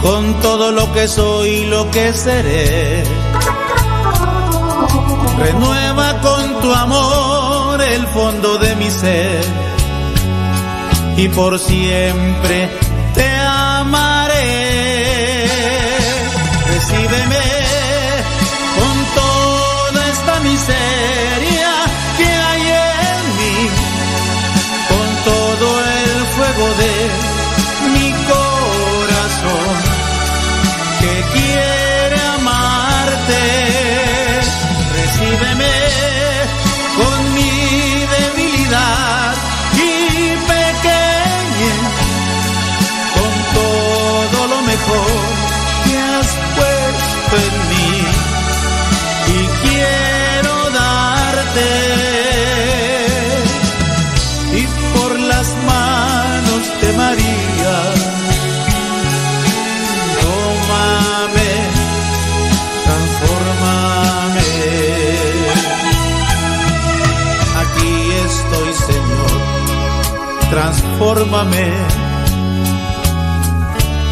con todo lo que soy y lo que seré. Renueva con tu amor el fondo de mi ser y por siempre te amaré. Transfórmame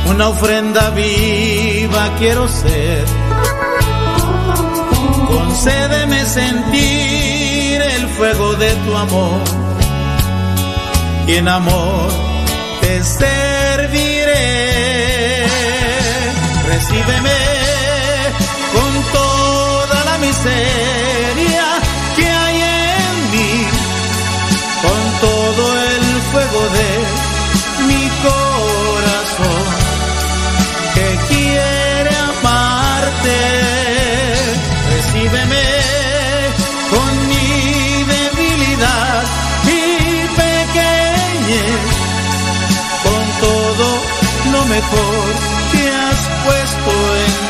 una ofrenda viva quiero ser. Concédeme sentir el fuego de tu amor y en amor te serviré. Recíbeme con toda la miseria fuego de mi corazón que quiere amarte. Recíbeme con mi debilidad y pequeñez, con todo lo mejor que has puesto en mí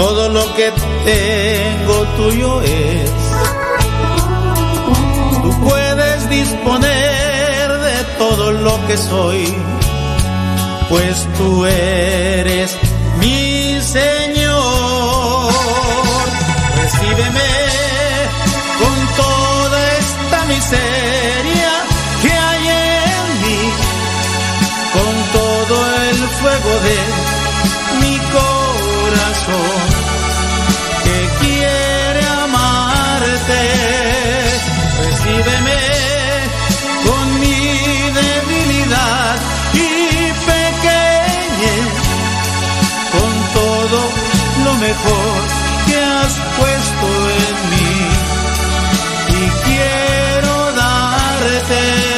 Todo lo que tengo tuyo es. Tú puedes disponer de todo lo que soy, pues tú eres mi Señor. Recíbeme con toda esta miseria que hay en mí, con todo el fuego de mi corazón mejor que has puesto en mí. Y quiero darte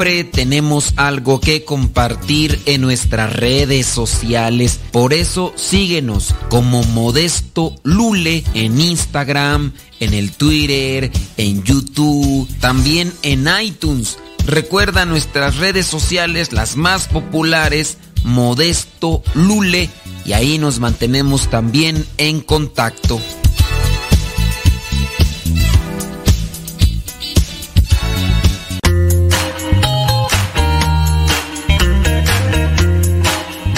Siempre tenemos algo que compartir en nuestras redes sociales. Por eso síguenos como Modesto Lule en Instagram, en el Twitter, en YouTube, también en iTunes. Recuerda nuestras redes sociales, las más populares, Modesto Lule, y ahí nos mantenemos también en contacto.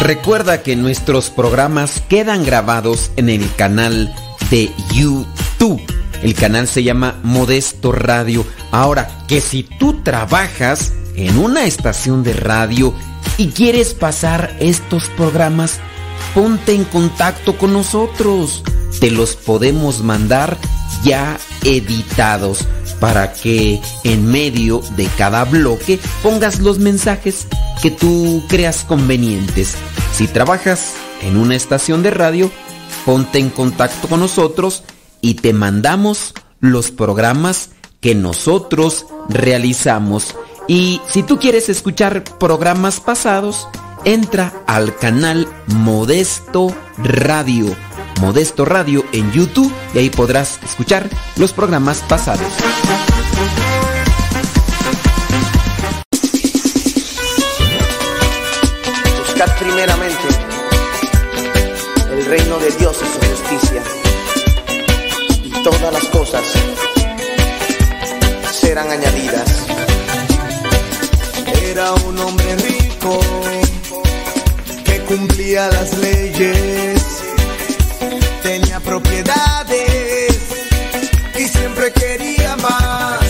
Recuerda que nuestros programas quedan grabados en el canal de YouTube. El canal se llama Modesto Radio. Ahora, que si tú trabajas en una estación de radio y quieres pasar estos programas, ponte en contacto con nosotros. Te los podemos mandar ya editados para que en medio de cada bloque pongas los mensajes que tú creas convenientes. Si trabajas en una estación de radio, ponte en contacto con nosotros y te mandamos los programas que nosotros realizamos Y si tú quieres escuchar programas pasados, entra al canal Modesto Radio. Modesto Radio en YouTube y ahí podrás escuchar los programas pasados. Buscad primeramente el reino de Dios y su justicia y todas las cosas serán añadidas. Era un hombre rico que cumplía las leyes, propiedades y siempre quería más.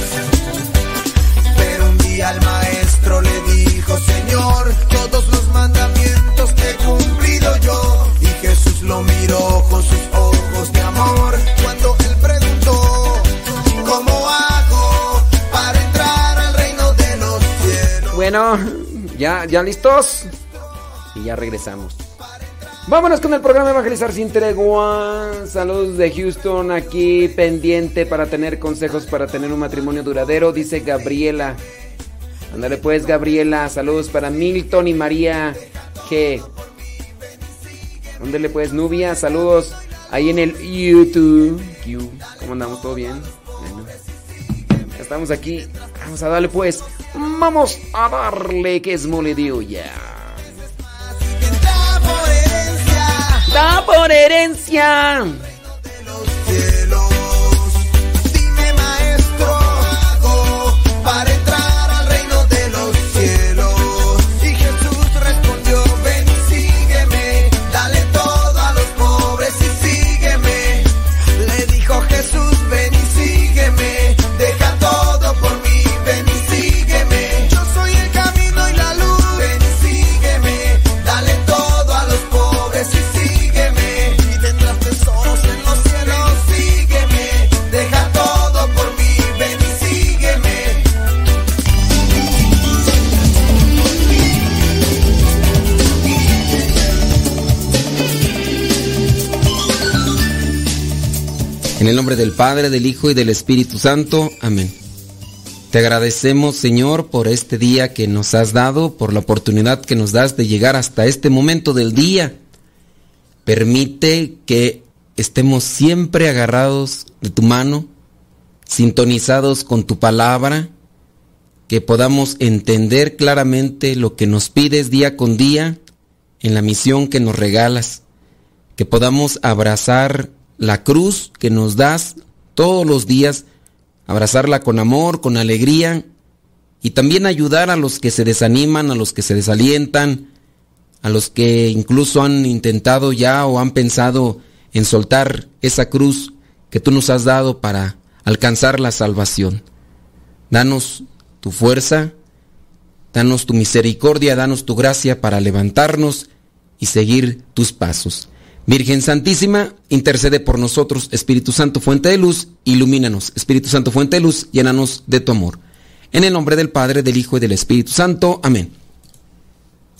Pero un día el maestro le dijo, Señor, todos los mandamientos que he cumplido yo. Y Jesús lo miró con sus ojos de amor cuando él preguntó, ¿cómo hago para entrar al reino de los cielos? Bueno, ya, ya listos. Y ya regresamos. Vámonos con el programa Evangelizar sin tregua. Saludos de Houston aquí pendiente para tener consejos para tener un matrimonio duradero, dice Gabriela. Ándale pues Gabriela, saludos para Milton y María G. Ándale pues Nubia, saludos ahí en el YouTube. ¿Cómo andamos? ¿Todo bien? Bueno. Estamos aquí. Vamos a darle pues. Vamos a darle que es mole de olla. Da por herencia. En el nombre del Padre, del Hijo y del Espíritu Santo. Amén. Te agradecemos, Señor, por este día que nos has dado, por la oportunidad que nos das de llegar hasta este momento del día. Permite que estemos siempre agarrados de tu mano, sintonizados con tu palabra, que podamos entender claramente lo que nos pides día con día en la misión que nos regalas, que podamos abrazar la cruz que nos das todos los días, abrazarla con amor, con alegría y también ayudar a los que se desaniman, a los que se desalientan, a los que incluso han intentado ya o han pensado en soltar esa cruz que tú nos has dado para alcanzar la salvación. Danos tu fuerza, danos tu misericordia, danos tu gracia para levantarnos y seguir tus pasos. Virgen Santísima, intercede por nosotros, Espíritu Santo, fuente de luz, ilumínanos. Espíritu Santo, fuente de luz, llénanos de tu amor. En el nombre del Padre, del Hijo y del Espíritu Santo. Amén.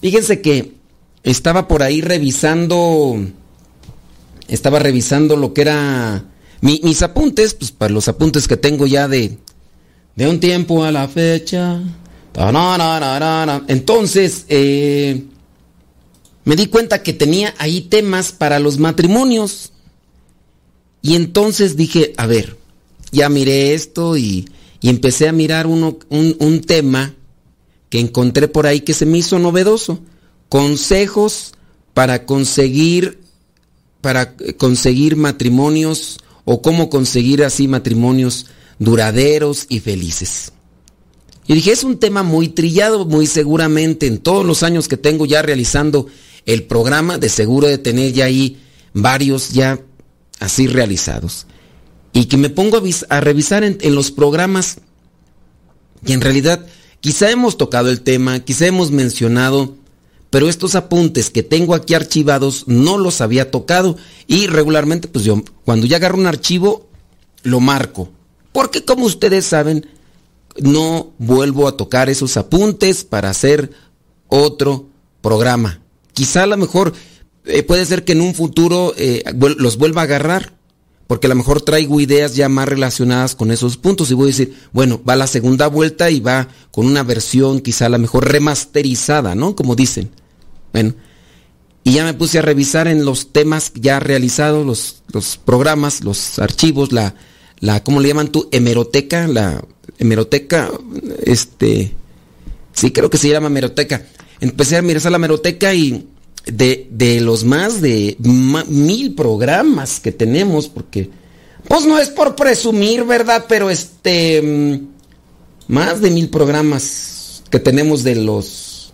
Fíjense que estaba por ahí revisando, estaba revisando lo que era mi- mis apuntes, pues para los apuntes que tengo ya de, de un tiempo a la fecha. Entonces, eh, me di cuenta que tenía ahí temas para los matrimonios. Y entonces dije, a ver, ya miré esto y, y empecé a mirar uno, un, un tema que encontré por ahí que se me hizo novedoso. Consejos para conseguir, para eh, conseguir matrimonios o cómo conseguir así matrimonios duraderos y felices. Y dije, es un tema muy trillado, muy seguramente en todos los años que tengo ya realizando el programa, de seguro de tener ya ahí varios ya así realizados. Y que me pongo a, vis- a revisar en, en los programas y en realidad quizá hemos tocado el tema, quizá hemos mencionado, pero estos apuntes que tengo aquí archivados no los había tocado y regularmente pues yo cuando ya agarro un archivo lo marco. Porque como ustedes saben, no vuelvo a tocar esos apuntes para hacer otro programa. Quizá a lo mejor eh, puede ser que en un futuro eh, los vuelva a agarrar, porque a lo mejor traigo ideas ya más relacionadas con esos puntos y voy a decir, bueno, va la segunda vuelta y va con una versión quizá a lo mejor remasterizada, ¿no? Como dicen. Bueno, y ya me puse a revisar en los temas ya realizados, los, los programas, los archivos, la, la, ¿cómo le llaman tú? Hemeroteca, la hemeroteca, este, sí creo que se llama hemeroteca. Empecé a mirar la hemeroteca y de, de los más de mil programas que tenemos, porque, pues no es por presumir, ¿verdad? Pero este, mm, más de mil programas que tenemos de los,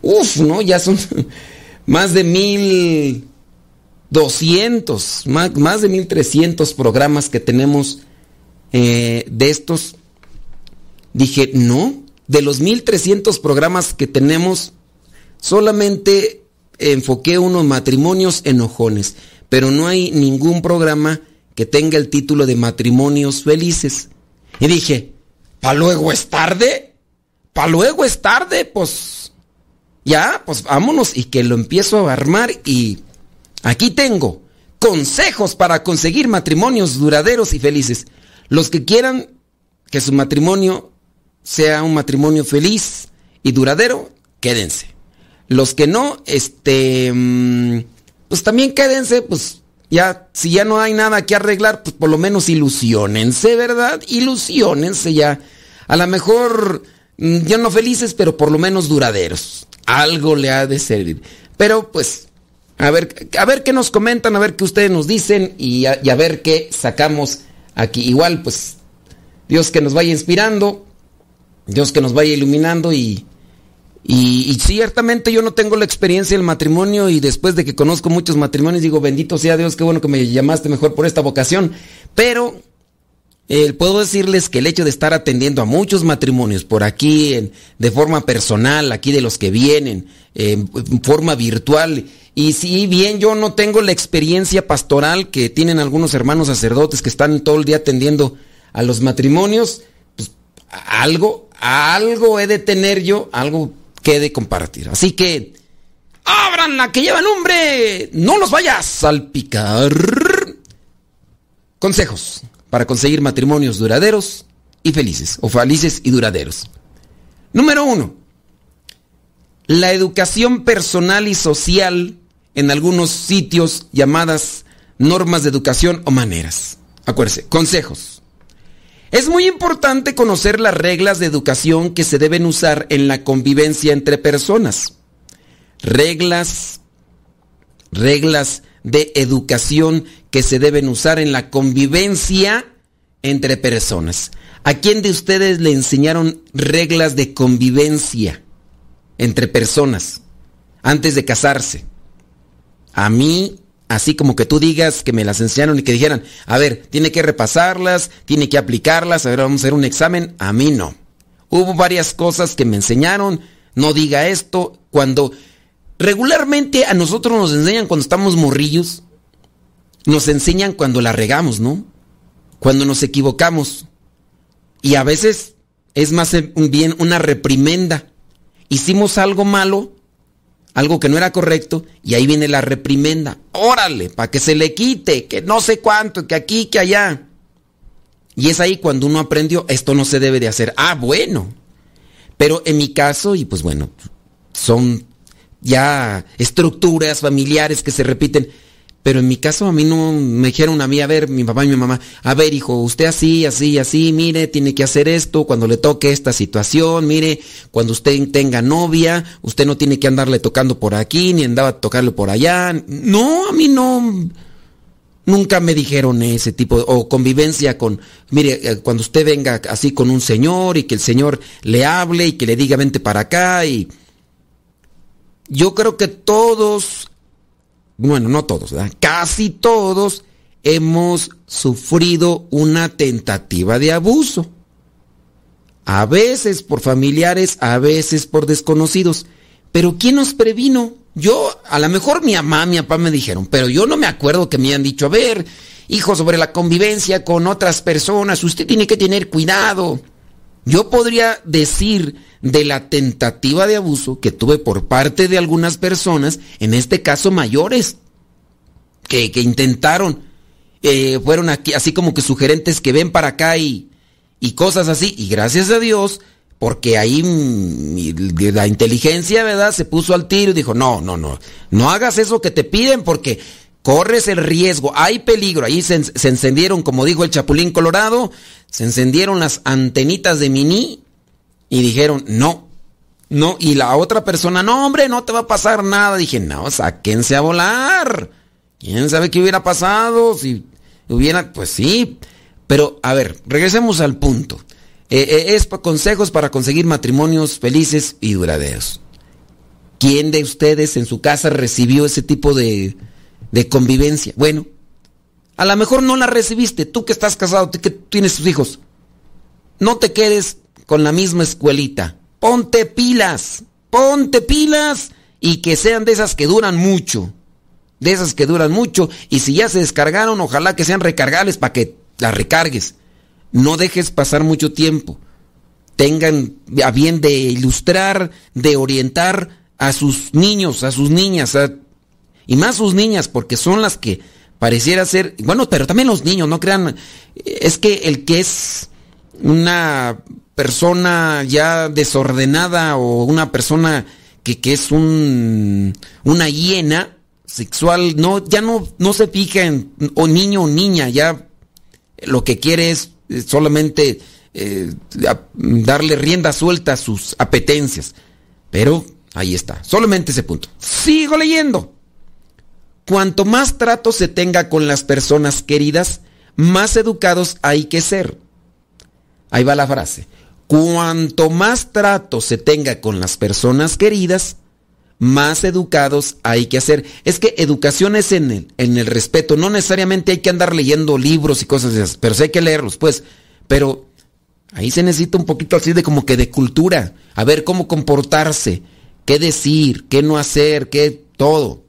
uff, ¿no? Ya son más de mil doscientos, más, más de mil trescientos programas que tenemos eh, de estos. Dije, no, de los mil trescientos programas que tenemos, solamente enfoqué unos matrimonios enojones, pero no hay ningún programa que tenga el título de matrimonios felices. Y dije, ¿pa luego es tarde? ¿Pa luego es tarde? Pues ya, pues vámonos y que lo empiezo a armar y aquí tengo consejos para conseguir matrimonios duraderos y felices. Los que quieran que su matrimonio sea un matrimonio feliz y duradero, quédense. Los que no, este, mm, pues también quédense, pues ya, si ya no hay nada que arreglar, pues por lo menos ilusionense, ¿verdad? Ilusionense ya. A lo mejor, mm, ya no felices, pero por lo menos duraderos. Algo le ha de servir. Pero pues, a ver, a ver qué nos comentan, a ver qué ustedes nos dicen y a, y a ver qué sacamos aquí. Igual, pues, Dios que nos vaya inspirando, Dios que nos vaya iluminando y y, ciertamente yo no tengo la experiencia del matrimonio y después de que conozco muchos matrimonios digo, bendito sea Dios, qué bueno que me llamaste mejor por esta vocación. Pero eh, puedo decirles que el hecho de estar atendiendo a muchos matrimonios por aquí, de forma personal, aquí de los que vienen, en forma virtual, y si bien yo no tengo la experiencia pastoral que tienen algunos hermanos sacerdotes que están todo el día atendiendo a los matrimonios, pues algo, algo he de tener yo, algo quede compartir. Así que, abran la que lleva nombre, no los vayas a salpicar. Consejos para conseguir matrimonios duraderos y felices, o felices y duraderos. Número uno, la educación personal y social en algunos sitios llamadas normas de educación o maneras. Acuérdese, consejos. Es muy importante conocer las reglas de educación que se deben usar en la convivencia entre personas. Reglas, reglas de educación que se deben usar en la convivencia entre personas. ¿A quién de ustedes le enseñaron reglas de convivencia entre personas antes de casarse? A mí así como que tú digas que me las enseñaron y que dijeran, a ver, tiene que repasarlas, tiene que aplicarlas, a ver, vamos a hacer un examen. A mí no. Hubo varias cosas que me enseñaron, no diga esto, cuando regularmente a nosotros nos enseñan cuando estamos morrillos, nos enseñan cuando la regamos, ¿no? Cuando nos equivocamos. Y a veces es más bien una reprimenda. Hicimos algo malo algo que no era correcto y ahí viene la reprimenda. Órale, para que se le quite, que no sé cuánto, que aquí, que allá. Y es ahí cuando uno aprendió, esto no se debe de hacer. Ah, bueno. Pero en mi caso, y pues bueno, son ya estructuras familiares que se repiten. Pero en mi caso a mí no me dijeron a mí, a ver, mi papá y mi mamá, a ver hijo, usted así, así, así, mire, tiene que hacer esto cuando le toque esta situación, mire, cuando usted tenga novia, usted no tiene que andarle tocando por aquí, ni andaba a tocarle por allá. No, a mí no, nunca me dijeron ese tipo, o convivencia con, mire, eh, cuando usted venga así con un señor y que el señor le hable y que le diga vente para acá y... Yo creo que todos bueno, no todos, ¿verdad? casi todos hemos sufrido una tentativa de abuso. A veces por familiares, a veces por desconocidos. Pero ¿quién nos previno? Yo, a lo mejor mi mamá, mi papá me dijeron, pero yo no me acuerdo que me hayan dicho, a ver, hijo, sobre la convivencia con otras personas, usted tiene que tener cuidado. Yo podría decir de la tentativa de abuso que tuve por parte de algunas personas, en este caso mayores, que, intentaron. eh, fueron aquí, así como que sugerentes que ven para acá y, y cosas así. Y gracias a Dios, porque ahí mm, la inteligencia, ¿verdad? Se puso al tiro y dijo, no, no, no, no hagas eso que te piden porque corres el riesgo, hay peligro. Ahí se, encendieron, como dijo el Chapulín Colorado, se encendieron las antenitas de mini y dijeron, no, no, y la otra persona, no, hombre, no te va a pasar nada. Dije, no, sáquense a volar. ¿Quién sabe qué hubiera pasado? Si hubiera, pues sí. Pero, a ver, regresemos al punto. Eh, eh, es consejos para conseguir matrimonios felices y duraderos. ¿Quién de ustedes en su casa recibió ese tipo de, de convivencia? Bueno, a lo mejor no la recibiste, tú que estás casado, tú que tienes tus hijos. No te quedes con la misma escuelita ponte pilas, ponte pilas y que sean de esas que duran mucho. De esas que duran mucho. Y si ya se descargaron, ojalá que sean recargables para que las recargues. No dejes pasar mucho tiempo. Tengan a bien de ilustrar, de orientar a sus niños, a sus niñas, y más sus niñas, porque son las que pareciera ser, bueno, pero también los niños, no crean, es que el que es una persona ya desordenada o una persona que, que es un, una hiena sexual, no, ya no, no se fija en o niño o niña, ya lo que quiere es solamente eh, darle rienda suelta a sus apetencias. Pero ahí está, solamente ese punto. Sigo leyendo. Cuanto más trato se tenga con las personas queridas, más educados hay que ser. Ahí va la frase. Cuanto más trato se tenga con las personas queridas, más educados hay que hacer. Es que educación es en el, en el respeto. No necesariamente hay que andar leyendo libros y cosas así, pero sí hay que leerlos, pues. Pero ahí se necesita un poquito así de como que de cultura. A ver cómo comportarse, qué decir, qué no hacer, qué todo.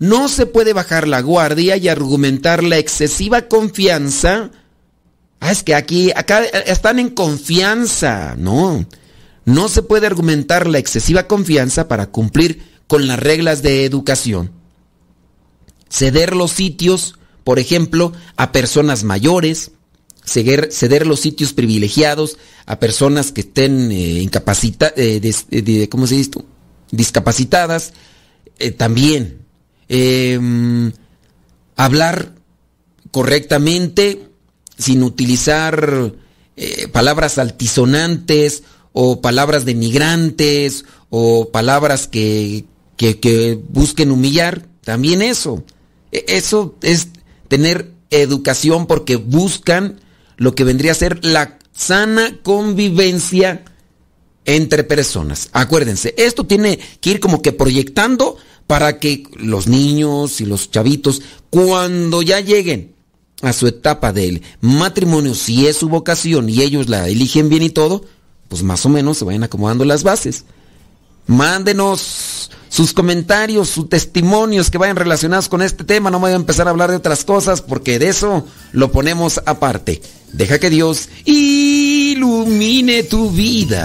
No se puede bajar la guardia y argumentar la excesiva confianza Ah, es que aquí, acá están en confianza. No, no se puede argumentar la excesiva confianza para cumplir con las reglas de educación. Ceder los sitios, por ejemplo, a personas mayores, ceder, ceder los sitios privilegiados a personas que estén eh, incapacitadas, eh, ¿cómo se dice? Discapacitadas, eh, también. Em, hablar correctamente sin utilizar eh, palabras altisonantes o palabras denigrantes o palabras que, que, busquen humillar. También eso. E, eso es tener educación porque buscan lo que vendría a ser la sana convivencia entre personas. Acuérdense, esto tiene que ir como que proyectando para que los niños y los chavitos, cuando ya lleguen a su etapa del matrimonio, si es su vocación y ellos la eligen bien y todo, pues más o menos se vayan acomodando las bases. Mándenos sus comentarios, sus testimonios que vayan relacionados con este tema. No voy a empezar a hablar de otras cosas porque de eso lo ponemos aparte. Deja que Dios ilumine tu vida.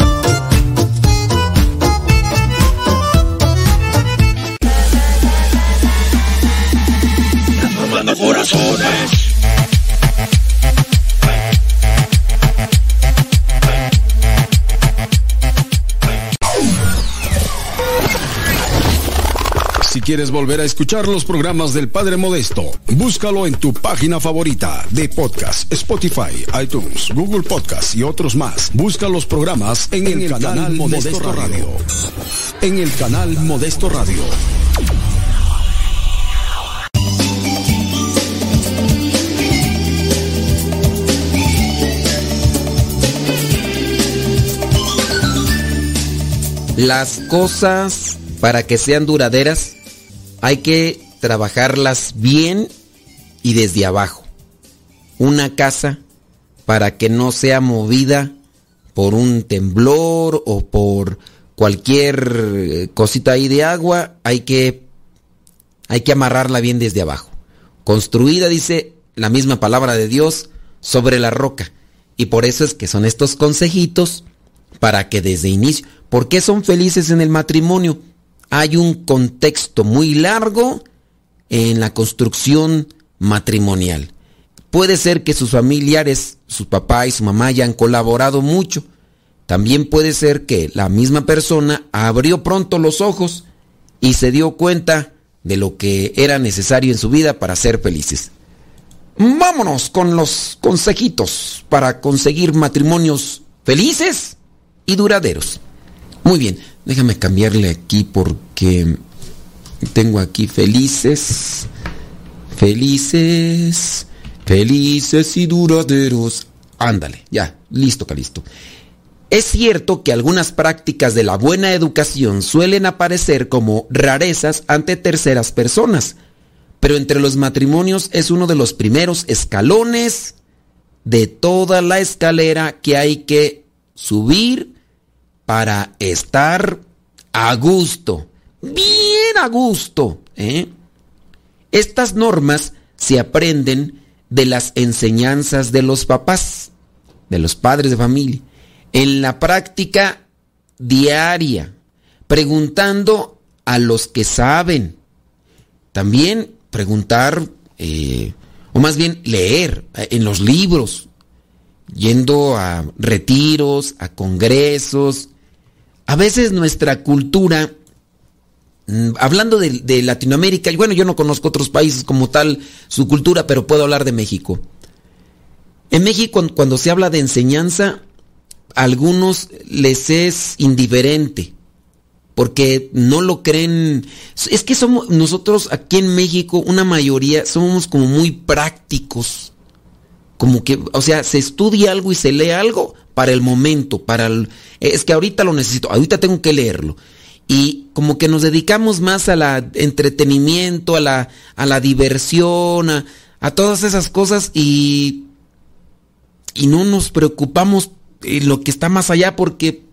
Corazones. Si quieres volver a escuchar los programas del Padre Modesto, búscalo en tu página favorita de podcast, Spotify, iTunes, Google Podcast y otros más. Busca los programas en, el, canal, Modesto, Radio. En el canal Modesto Radio. Las cosas para que sean duraderas hay que trabajarlas bien y desde abajo. Una casa para que no sea movida por un temblor o por cualquier eh, cosita ahí de agua, hay que hay que amarrarla bien desde abajo. Construida, dice la misma palabra de Dios, sobre la roca. Y por eso es que son estos consejitos para que desde inicio, ¿por qué son felices en el matrimonio? Hay un contexto muy largo en la construcción matrimonial. Puede ser que sus familiares, su papá y su mamá hayan colaborado mucho. También puede ser que la misma persona abrió pronto los ojos y se dio cuenta de lo que era necesario en su vida para ser felices. Vámonos con los consejitos para conseguir matrimonios felices y duraderos. Muy bien, déjame cambiarle aquí porque tengo aquí felices, felices, felices y duraderos. Ándale, ya, listo, Calisto. Es cierto que algunas prácticas de la buena educación suelen aparecer como rarezas ante terceras personas, pero entre los matrimonios es uno de los primeros escalones de toda la escalera que hay que subir para estar a gusto, bien a gusto. ¿eh? Estas normas se aprenden de las enseñanzas de los papás, de los padres de familia en la práctica diaria, preguntando a los que saben. También preguntar, eh, o más bien leer eh, en los libros, yendo a retiros, a congresos. A veces nuestra cultura, mm, hablando de, Latinoamérica, y bueno, yo no conozco otros países como tal, su cultura, pero puedo hablar de México. En México, cuando se habla de enseñanza, algunos les es indiferente porque no lo creen. Es que somos nosotros aquí en México, una mayoría somos como muy prácticos. Como que, o sea, se estudia algo y se lee algo para el momento, para el, es que ahorita lo necesito, ahorita tengo que leerlo. Y como que nos dedicamos más a la entretenimiento, a la, a la diversión, a, a todas esas cosas y, y no nos preocupamos lo que está más allá porque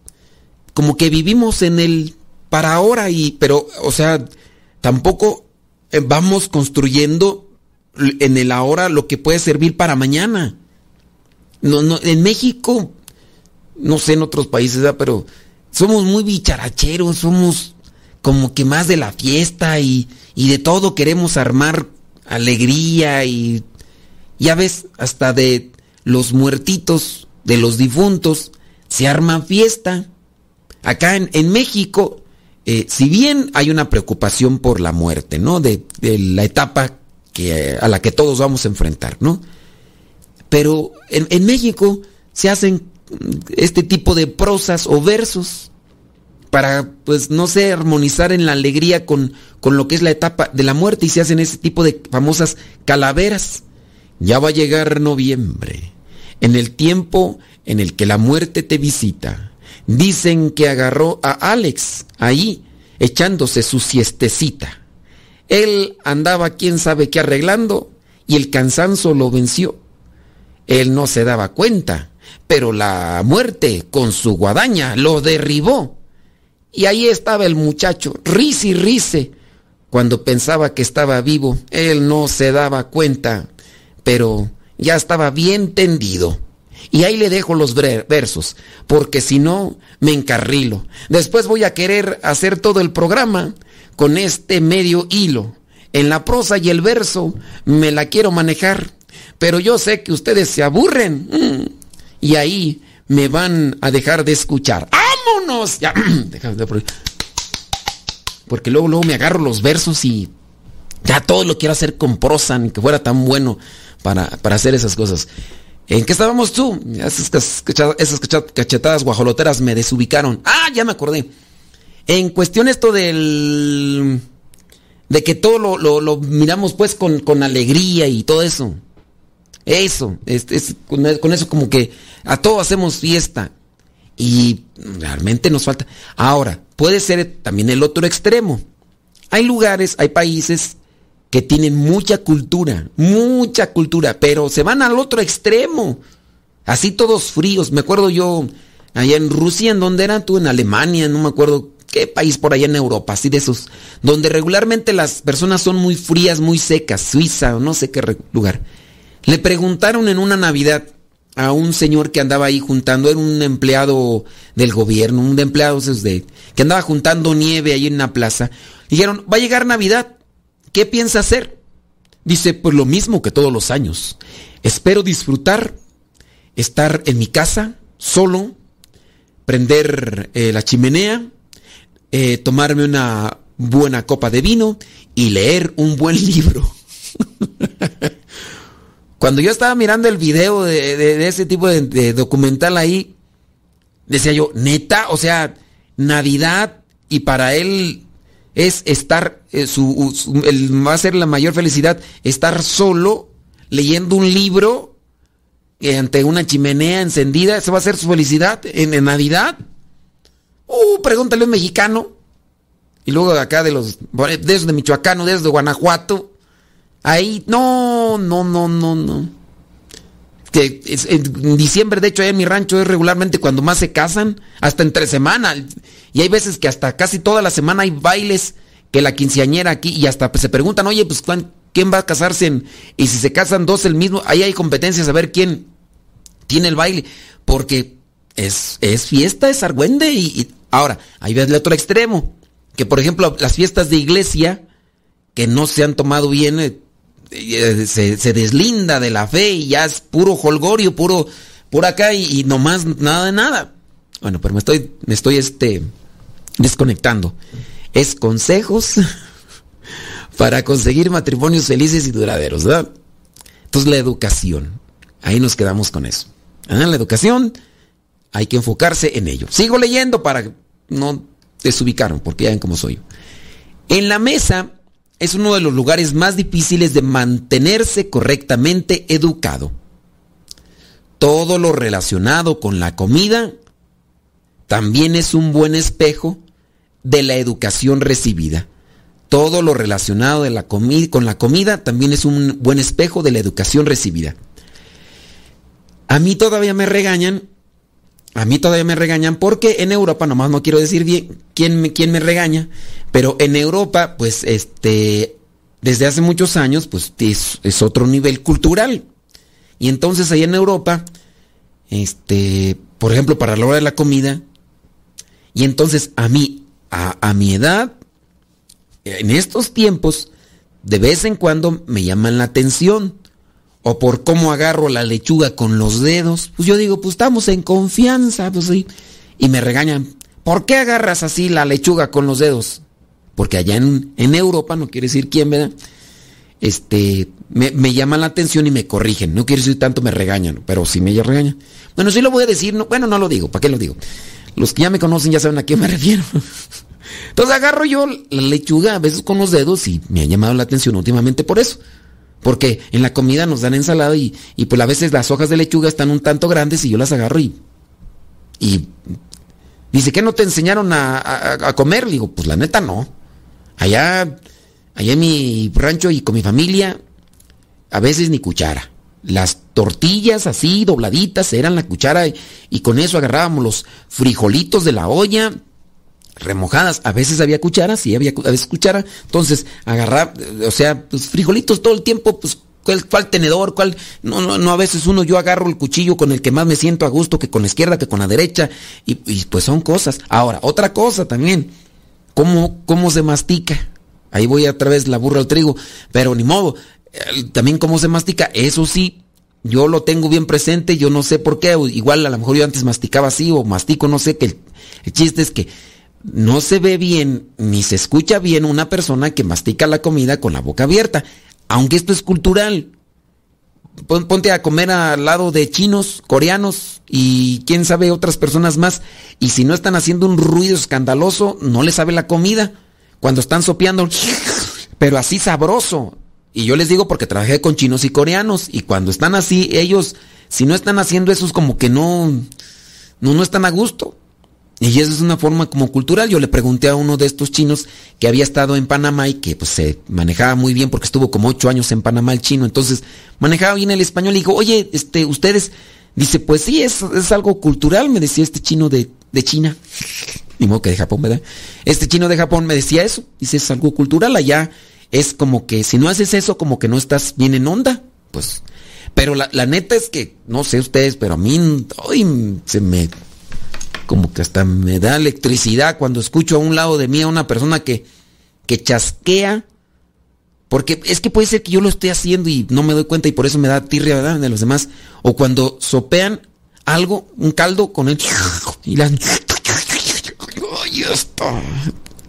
como que vivimos en el para ahora y pero o sea tampoco eh, vamos construyendo en el ahora lo que puede servir para mañana no, no en México no sé en otros países pero somos muy bicharacheros somos como que más de la fiesta y, y de todo queremos armar alegría y ya ves hasta de los muertitos de los difuntos, se arma fiesta. Acá en, México, eh, si bien hay una preocupación por la muerte, ¿no? De, la etapa que, a la que todos vamos a enfrentar, ¿no? Pero en, México se hacen este tipo de prosas o versos para, pues, no sé, armonizar en la alegría con, con lo que es la etapa de la muerte y se hacen ese tipo de famosas calaveras. Ya va a llegar noviembre en el tiempo en el que la muerte te visita. Dicen que agarró a Alex ahí, echándose su siestecita. Él andaba quién sabe qué arreglando y el cansancio lo venció. Él no se daba cuenta, pero la muerte con su guadaña lo derribó. Y ahí estaba el muchacho, risa y rise. Cuando pensaba que estaba vivo, él no se daba cuenta, pero ya estaba bien tendido. Y ahí le dejo los versos, porque si no, me encarrilo. Después voy a querer hacer todo el programa con este medio hilo. En la prosa y el verso me la quiero manejar, pero yo sé que ustedes se aburren. Mm, y ahí me van a dejar de escuchar. ¡Vámonos! Ya, porque luego, luego me agarro los versos y ya todo lo quiero hacer con prosa, ni que fuera tan bueno para, hacer esas cosas. ¿En qué estábamos tú? Esas, cachetadas guajoloteras me desubicaron. Ah, ya me acordé. En cuestión esto del... De que todo lo, miramos pues con, alegría y todo eso. Eso, es, con, eso como que a todo hacemos fiesta. Y realmente nos falta. Ahora, puede ser también el otro extremo. Hay lugares, hay países que tienen mucha cultura, mucha cultura, pero se van al otro extremo. Así todos fríos. Me acuerdo yo allá en Rusia, en donde era tú, en Alemania, no me acuerdo qué país por allá en Europa, así de esos, donde regularmente las personas son muy frías, muy secas, Suiza o no sé qué lugar. Le preguntaron en una Navidad a un señor que andaba ahí juntando, era un empleado del gobierno, un empleado que andaba juntando nieve ahí en una plaza. Dijeron, va a llegar Navidad, ¿qué piensa hacer? Dice, pues lo mismo que todos los años. Espero disfrutar, estar en mi casa, solo, prender eh, la chimenea, eh, tomarme una buena copa de vino y leer un buen libro. Cuando yo estaba mirando el video de, ese tipo de, documental ahí, decía yo, neta, o sea, Navidad y para él es estar, eh, su, va a ser la mayor felicidad, estar solo leyendo un libro ante una chimenea encendida, eso va a ser su felicidad en Navidad. Uh, pregúntale a un mexicano. Y luego de acá de los, desde Michoacán, desde Guanajuato. Ahí, no, no, no, no, no. Que en diciembre, de hecho, ahí en mi rancho es regularmente cuando más se casan, hasta entre semana. Y hay veces que hasta casi toda la semana hay bailes que la quinceañera aquí, y hasta se preguntan, oye, pues ¿quién va a casarse? En, y si se casan dos el mismo, ahí hay competencias a ver quién tiene el baile. Porque es, es fiesta, es argüende y Ahora, ahí ves el otro extremo, que por ejemplo las fiestas de iglesia que no se han tomado bien, eh, se, deslinda de la fe y ya es puro holgorio, puro por acá y, no nomás nada de nada. Bueno, pero me estoy, me estoy este, desconectando. Es consejos para conseguir matrimonios felices y duraderos, ¿verdad? Entonces la educación, ahí nos quedamos con eso. La educación hay que enfocarse en ello. Sigo leyendo para no desubicaron, porque ya ven cómo soy. En la mesa es uno de los lugares más difíciles de mantenerse correctamente educado. Todo lo relacionado con la comida también es un buen espejo de la educación recibida. Todo lo relacionado de la con la comida también es un buen espejo de la educación recibida. A mí todavía me regañan a mí todavía me regañan porque en Europa, nomás no quiero decir bien quién me, quién me regaña, pero en Europa, pues, este, desde hace muchos años, pues es, otro nivel cultural. Y entonces ahí en Europa, este, por ejemplo, para la hora de la comida, y entonces a mí, a, a mi edad, en estos tiempos, de vez en cuando me llaman la atención o por cómo agarro la lechuga con los dedos, pues yo digo, pues estamos en confianza, pues sí. Y me regañan, ¿por qué agarras así la lechuga con los dedos? Porque allá en, Europa, no quiere decir quién, ¿verdad? Este, me, me, llaman la atención y me corrigen. No quiere decir tanto me regañan, pero sí me regañan. Bueno, sí lo voy a decir, no, bueno, no lo digo, ¿para qué lo digo? Los que ya me conocen ya saben a qué me refiero. Entonces agarro yo la lechuga a veces con los dedos y me ha llamado la atención últimamente por eso. Porque en la comida nos dan ensalada y, y pues a veces las hojas de lechuga están un tanto grandes y yo las agarro y... Y dice, ¿qué no te enseñaron a, comer? Le digo, pues la neta no. Allá, allá en mi rancho y con mi familia, a veces ni cuchara. Las tortillas así dobladitas eran la cuchara y, y con eso agarrábamos los frijolitos de la olla remojadas. A veces había cucharas, sí, había a cuchara. Entonces, agarrar, o sea, pues frijolitos todo el tiempo, pues, ¿cuál, tenedor? ¿Cuál? No, no, no, a veces uno, yo agarro el cuchillo con el que más me siento a gusto, que con la izquierda, que con la derecha. Y, pues son cosas. Ahora, otra cosa también. ¿Cómo, cómo se mastica? Ahí voy a través la burra al trigo. Pero ni modo. También cómo se mastica. Eso sí, yo lo tengo bien presente. Yo no sé por qué. Igual a lo mejor yo antes masticaba así o mastico, no sé. que el chiste es que no se ve bien ni se escucha bien una persona que mastica la comida con la boca abierta, aunque esto es cultural. Ponte a comer al lado de chinos, coreanos y quién sabe otras personas más. Y si no están haciendo un ruido escandaloso, no les sabe la comida. Cuando están sopeando, pero así sabroso. Y yo les digo porque trabajé con chinos y coreanos. Y cuando están así, ellos, si no están haciendo eso, es como que no, no, no están a gusto. Y esa es una forma como cultural. Yo le pregunté a uno de estos chinos que había estado en Panamá y que pues se manejaba muy bien porque estuvo como ocho años en Panamá el chino. Entonces manejaba bien el español y dijo, oye, este, ustedes, dice, pues sí, es, es algo cultural, me decía este chino de, de China. Ni modo que de Japón, ¿verdad? Este chino de Japón me decía eso. Dice, es algo cultural allá. Es como que si no haces eso, como que no estás bien en onda. Pues, pero la, la neta es que, no sé ustedes, pero a mí hoy se me como que hasta me da electricidad cuando escucho a un lado de mí a una persona que, que chasquea. Porque es que puede ser que yo lo esté haciendo y no me doy cuenta y por eso me da tirria, ¿verdad? De los demás. O cuando sopean algo, un caldo con el... Y la...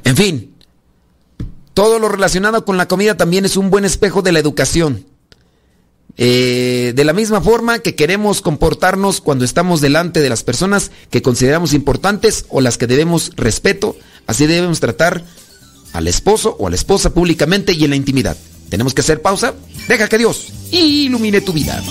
En fin. Todo lo relacionado con la comida también es un buen espejo de la educación. Eh, de la misma forma que queremos comportarnos cuando estamos delante de las personas que consideramos importantes o las que debemos respeto, así debemos tratar al esposo o a la esposa públicamente y en la intimidad. Tenemos que hacer pausa. Deja que Dios ilumine tu vida.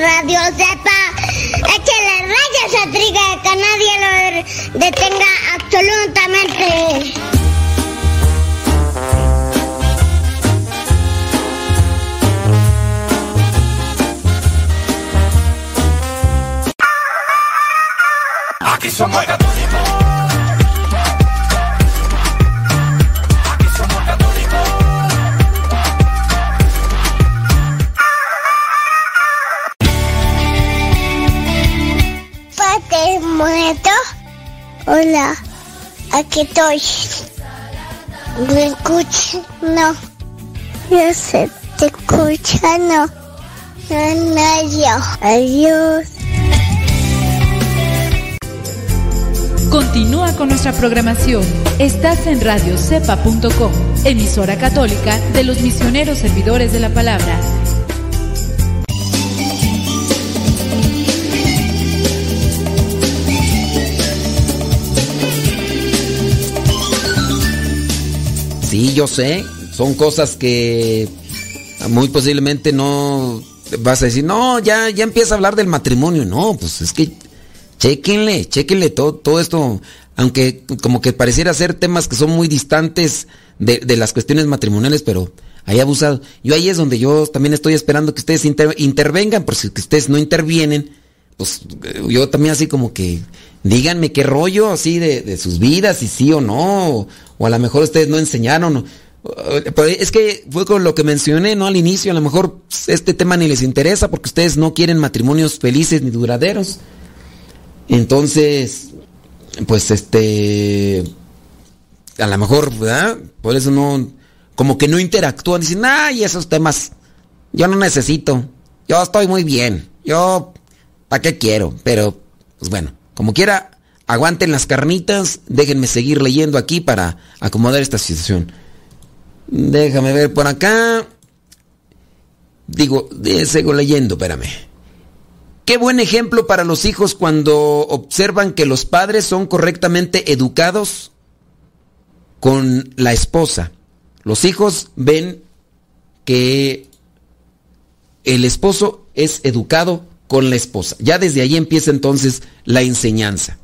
Radio Zepa. Échale rayas a Triga, que nadie lo detenga absolutamente. Aquí somos estoy. ¿Me escuchas? No. Yo sé, te escucha, no. No. Adiós. Continúa con nuestra programación. Estás en radiocepa.com, emisora católica de los misioneros servidores de la palabra. Yo sé. Son cosas que muy posiblemente no vas a decir, no, ya, ya empieza a hablar del matrimonio. No, pues es que chequenle, chequenle todo, todo esto, aunque como que pareciera ser temas que son muy distantes de, de las cuestiones matrimoniales, pero hay abusado. Yo ahí es donde yo también estoy esperando que ustedes inter- intervengan, por si ustedes no intervienen, pues eh, yo también así como que díganme qué rollo así de, de sus vidas, si sí o no, o a lo mejor ustedes no enseñaron. es que fue con lo que mencioné, ¿no? Al inicio, a lo mejor este tema ni les interesa porque ustedes no quieren matrimonios felices ni duraderos. Entonces, pues este, a lo mejor, ¿verdad? Por eso no, como que no interactúan, dicen, ay, esos temas, yo no necesito, yo estoy muy bien, yo, ¿para qué quiero? Pero, pues bueno, como quiera, aguanten las carnitas, déjenme seguir leyendo aquí para acomodar esta situación. Déjame ver por acá. Digo, eh, sigo leyendo, espérame. Qué buen ejemplo para los hijos cuando observan que los padres son correctamente educados con la esposa. Los hijos ven que el esposo es educado con la esposa. Ya desde ahí empieza entonces la enseñanza.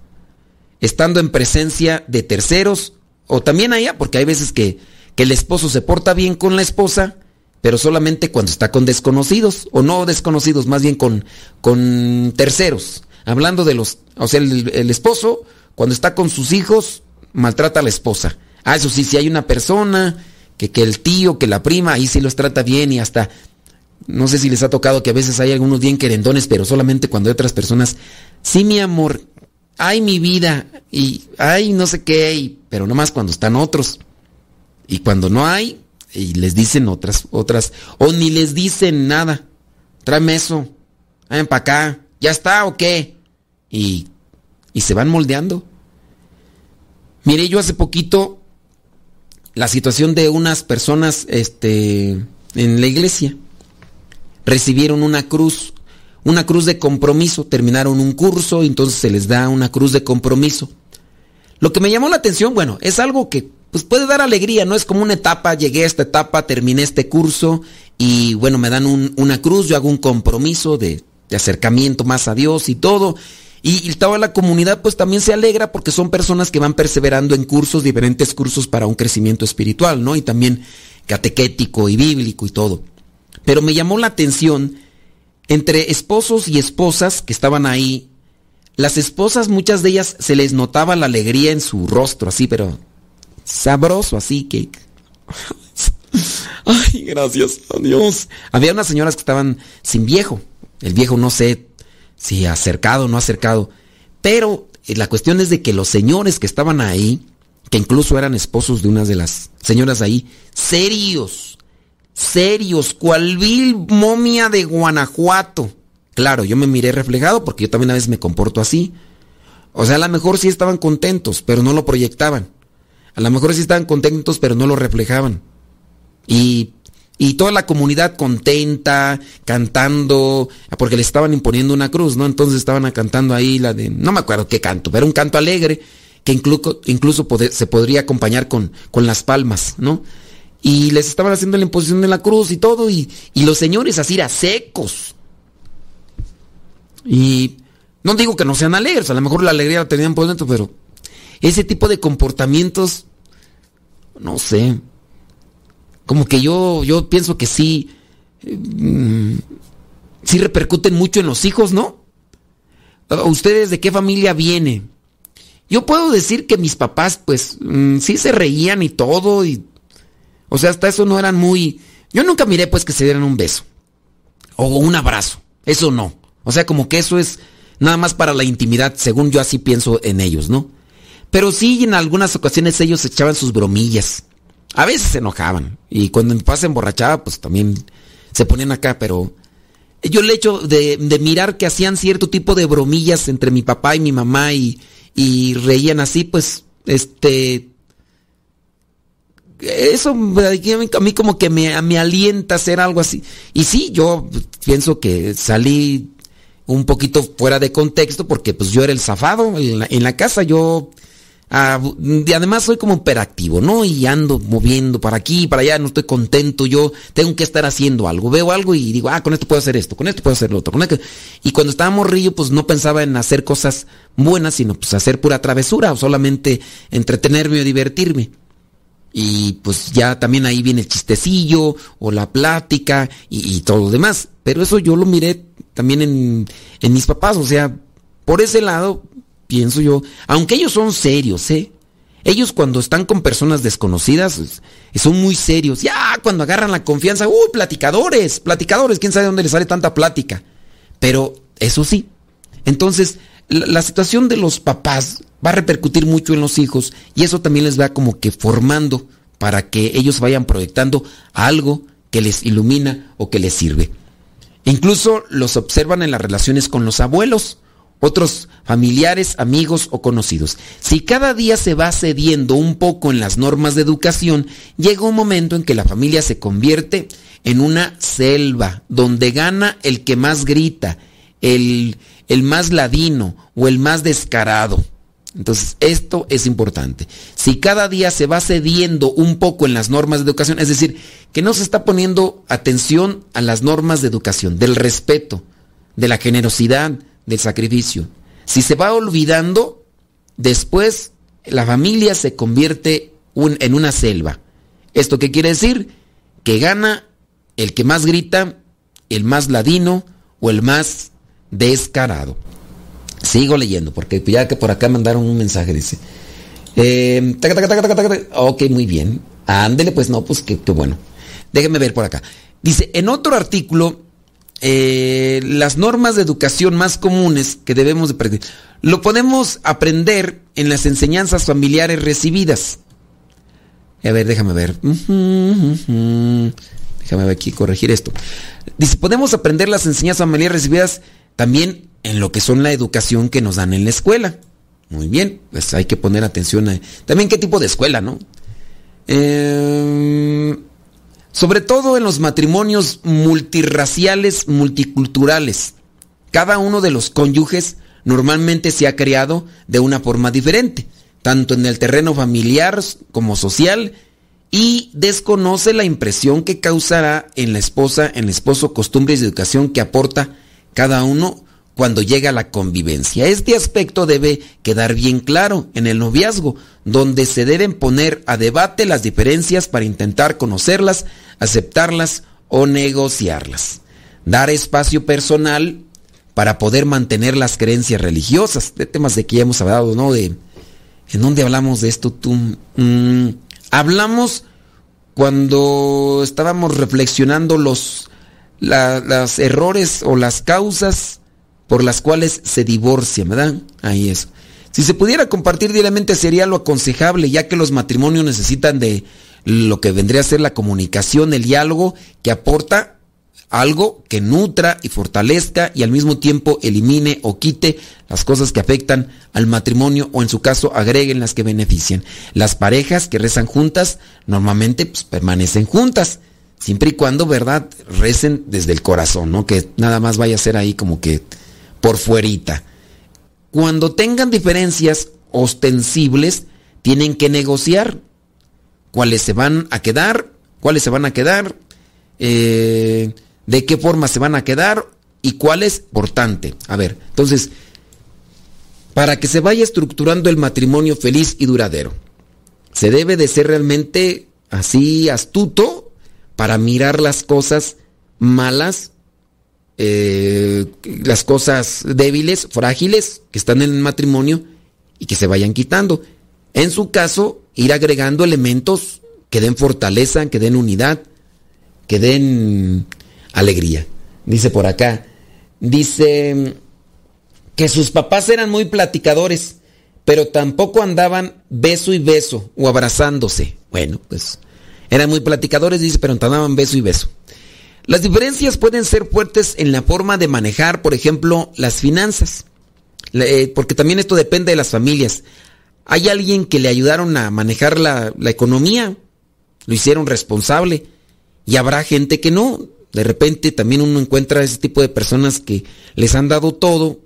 Estando en presencia de terceros o también allá, porque hay veces que, que el esposo se porta bien con la esposa, pero solamente cuando está con desconocidos, o no desconocidos, más bien con, con terceros. Hablando de los, o sea, el, esposo cuando está con sus hijos maltrata a la esposa. Ah, eso sí, si hay una persona, que, que el tío, que la prima, ahí sí los trata bien y hasta, no sé si les ha tocado que a veces hay algunos bien querendones, pero solamente cuando hay otras personas, sí mi amor, ay mi vida, y ay no sé qué, y- pero nomás cuando están otros. Y cuando no hay, y les dicen otras, otras, o ni les dicen nada. Tráeme eso, ven para acá, ¿ya está o qué? Y, y se van moldeando. Miré yo hace poquito la situación de unas personas este, en la iglesia. Recibieron una cruz, una cruz de compromiso, terminaron un curso entonces se les da una cruz de compromiso. Lo que me llamó la atención, bueno, es algo que pues puede dar alegría, no es como una etapa, llegué a esta etapa, terminé este curso y bueno, me dan un- una cruz, yo hago un compromiso de, de acercamiento más a Dios y todo. Y, y toda la comunidad pues también se alegra porque son personas que van perseverando en cursos, diferentes cursos para un crecimiento espiritual, ¿no? Y también catequético y bíblico y todo. Pero me llamó la atención entre esposos y esposas que estaban ahí. Las esposas, muchas de ellas se les notaba la alegría en su rostro, así, pero sabroso, así que. Ay, gracias a Dios. Había unas señoras que estaban sin viejo. El viejo no sé si acercado o no acercado. Pero eh, la cuestión es de que los señores que estaban ahí, que incluso eran esposos de unas de las señoras ahí, serios, serios, cual vil momia de Guanajuato. Claro, yo me miré reflejado porque yo también a veces me comporto así. O sea, a lo mejor sí estaban contentos, pero no lo proyectaban. A lo mejor sí estaban contentos, pero no lo reflejaban. Y, y toda la comunidad contenta, cantando, porque le estaban imponiendo una cruz, ¿no? Entonces estaban cantando ahí la de, no me acuerdo qué canto, pero un canto alegre que incluso, incluso se podría acompañar con, con las palmas, ¿no? Y les estaban haciendo la imposición de la cruz y todo, y, y los señores así a secos. Y no digo que no sean alegres, a lo mejor la alegría la tenían por dentro, pero ese tipo de comportamientos, no sé, como que yo, yo pienso que sí, mm, sí repercuten mucho en los hijos, ¿no? ¿A ¿Ustedes de qué familia vienen? Yo puedo decir que mis papás, pues, mm, sí se reían y todo, y, o sea, hasta eso no eran muy, yo nunca miré, pues, que se dieran un beso, o un abrazo, eso no, o sea, como que eso es nada más para la intimidad, según yo así pienso en ellos, ¿no? Pero sí, en algunas ocasiones ellos echaban sus bromillas. A veces se enojaban. Y cuando mi papá se emborrachaba, pues también se ponían acá, pero yo el hecho de, de mirar que hacían cierto tipo de bromillas entre mi papá y mi mamá y, y reían así, pues, este... Eso a mí como que me, alienta a hacer algo así. Y sí, yo pienso que salí un poquito fuera de contexto porque pues yo era el zafado en la, en la casa, yo... Ah, y además soy como hiperactivo, ¿no? Y ando moviendo para aquí, para allá, no estoy contento, yo tengo que estar haciendo algo. Veo algo y digo, ah, con esto puedo hacer esto, con esto puedo hacer lo otro. Con esto. Y cuando estaba morrillo, pues no pensaba en hacer cosas buenas, sino pues hacer pura travesura o solamente entretenerme o divertirme. Y pues ya también ahí viene el chistecillo o la plática y, todo lo demás. Pero eso yo lo miré también en, en mis papás, o sea, por ese lado, pienso yo, aunque ellos son serios, ¿eh? Ellos cuando están con personas desconocidas es- son muy serios. Ya cuando agarran la confianza, uy, platicadores, platicadores, quién sabe dónde les sale tanta plática. Pero eso sí. Entonces, la, situación de los papás va a repercutir mucho en los hijos y eso también les va como que formando para que ellos vayan proyectando algo que les ilumina o que les sirve. Incluso los observan en las relaciones con los abuelos, otros familiares, amigos o conocidos. Si cada día se va cediendo un poco en las normas de educación, llega un momento en que la familia se convierte en una selva donde gana el que más grita, el, el más ladino o el más descarado. Entonces, esto es importante. Si cada día se va cediendo un poco en las normas de educación, es decir, que no se está poniendo atención a las normas de educación, del respeto, de la generosidad, del sacrificio. Si se va olvidando, después la familia se convierte en una selva. ¿Esto qué quiere decir? Que gana el que más grita, el más ladino o el más descarado. Sigo leyendo, porque ya que por acá mandaron un mensaje, dice. eh, taca, taca, taca, ok, muy bien. Ándele, pues no, pues qué, bueno. Déjenme ver por acá. Dice, en otro artículo, eh, las normas de educación más comunes que debemos de aprender, lo podemos aprender en las enseñanzas familiares recibidas. A ver, déjame ver. Déjame ver aquí, corregir esto. Dice, podemos aprender las enseñanzas familiares recibidas también en lo que son la educación que nos dan en la escuela. Muy bien, pues hay que poner atención a... También qué tipo de escuela, ¿no? Eh, sobre todo en los matrimonios multirraciales, multiculturales. Cada uno de los cónyuges normalmente se ha creado de una forma diferente, tanto en el terreno familiar como social, y desconoce la impresión que causará en la esposa, en el esposo, costumbres y educación que aporta cada uno cuando llega la convivencia. Este aspecto debe quedar bien claro en el noviazgo, donde se deben poner a debate las diferencias para intentar conocerlas, aceptarlas o negociarlas. Dar espacio personal para poder mantener las creencias religiosas, de temas de que ya hemos hablado, ¿no? De, ¿En dónde hablamos de esto tú? Mm, hablamos cuando estábamos reflexionando los los errores o las causas por las cuales se divorcian, ¿verdad? Ahí es. Si se pudiera compartir diariamente sería lo aconsejable, ya que los matrimonios necesitan de lo que vendría a ser la comunicación, el diálogo, que aporta algo que nutra y fortalezca y al mismo tiempo elimine o quite las cosas que afectan al matrimonio o en su caso agreguen las que benefician. Las parejas que rezan juntas normalmente pues, permanecen juntas, siempre y cuando, ¿verdad?, recen desde el corazón, ¿no? Que nada más vaya a ser ahí como que por fuerita. Cuando tengan diferencias ostensibles, tienen que negociar cuáles se van a quedar, cuáles se van a quedar, eh, de qué forma se van a quedar y cuál es importante. A ver, entonces, para que se vaya estructurando el matrimonio feliz y duradero, se debe de ser realmente así astuto para mirar las cosas malas eh, las cosas débiles, frágiles que están en el matrimonio y que se vayan quitando. En su caso, ir agregando elementos que den fortaleza, que den unidad, que den alegría. Dice por acá, dice que sus papás eran muy platicadores, pero tampoco andaban beso y beso o abrazándose. Bueno, pues eran muy platicadores, dice, pero andaban beso y beso. Las diferencias pueden ser fuertes en la forma de manejar, por ejemplo, las finanzas, eh, porque también esto depende de las familias. Hay alguien que le ayudaron a manejar la, economía, lo hicieron responsable, y habrá gente que no. De repente también uno encuentra ese tipo de personas que les han dado todo,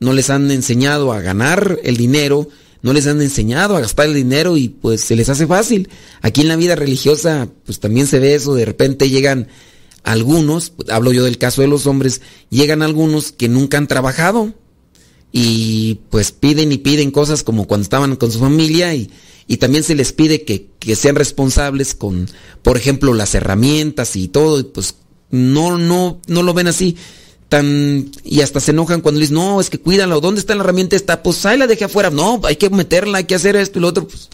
no les han enseñado a ganar el dinero, no les han enseñado a gastar el dinero y pues se les hace fácil. Aquí en la vida religiosa pues también se ve eso, de repente llegan algunos, hablo yo del caso de los hombres, llegan algunos que nunca han trabajado y pues piden y piden cosas como cuando estaban con su familia y, y también se les pide que, que, sean responsables con, por ejemplo, las herramientas y todo, y pues no, no, no lo ven así. Y hasta se enojan cuando les no, es que cuídalo, ¿dónde está la herramienta? Está, pues ahí la dejé afuera. No, hay que meterla, hay que hacer esto y lo otro. Pues,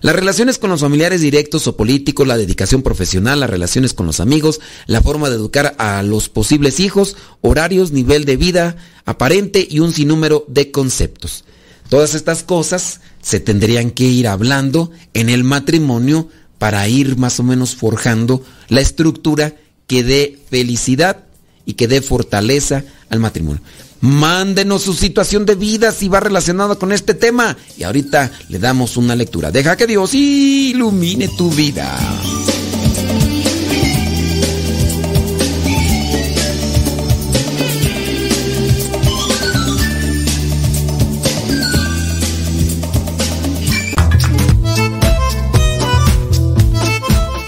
las relaciones con los familiares directos o políticos, la dedicación profesional, las relaciones con los amigos, la forma de educar a los posibles hijos, horarios, nivel de vida aparente y un sinnúmero de conceptos. Todas estas cosas se tendrían que ir hablando en el matrimonio para ir más o menos forjando la estructura que dé felicidad y que dé fortaleza al matrimonio. Mándenos su situación de vida si va relacionada con este tema. Y ahorita le damos una lectura. Deja que Dios ilumine tu vida.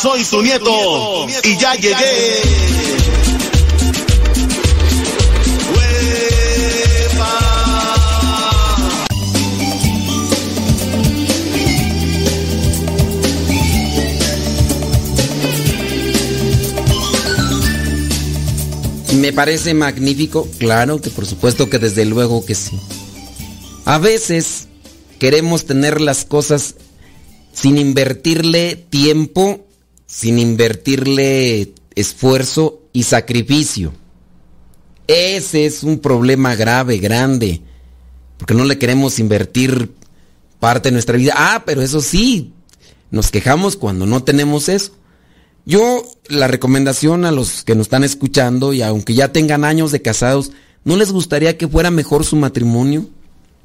Soy su nieto y ya llegué. Me parece magnífico, claro que por supuesto que desde luego que sí. A veces queremos tener las cosas sin invertirle tiempo sin invertirle esfuerzo y sacrificio. Ese es un problema grave, grande, porque no le queremos invertir parte de nuestra vida. Ah, pero eso sí, nos quejamos cuando no tenemos eso. Yo la recomendación a los que nos están escuchando y aunque ya tengan años de casados, ¿no les gustaría que fuera mejor su matrimonio?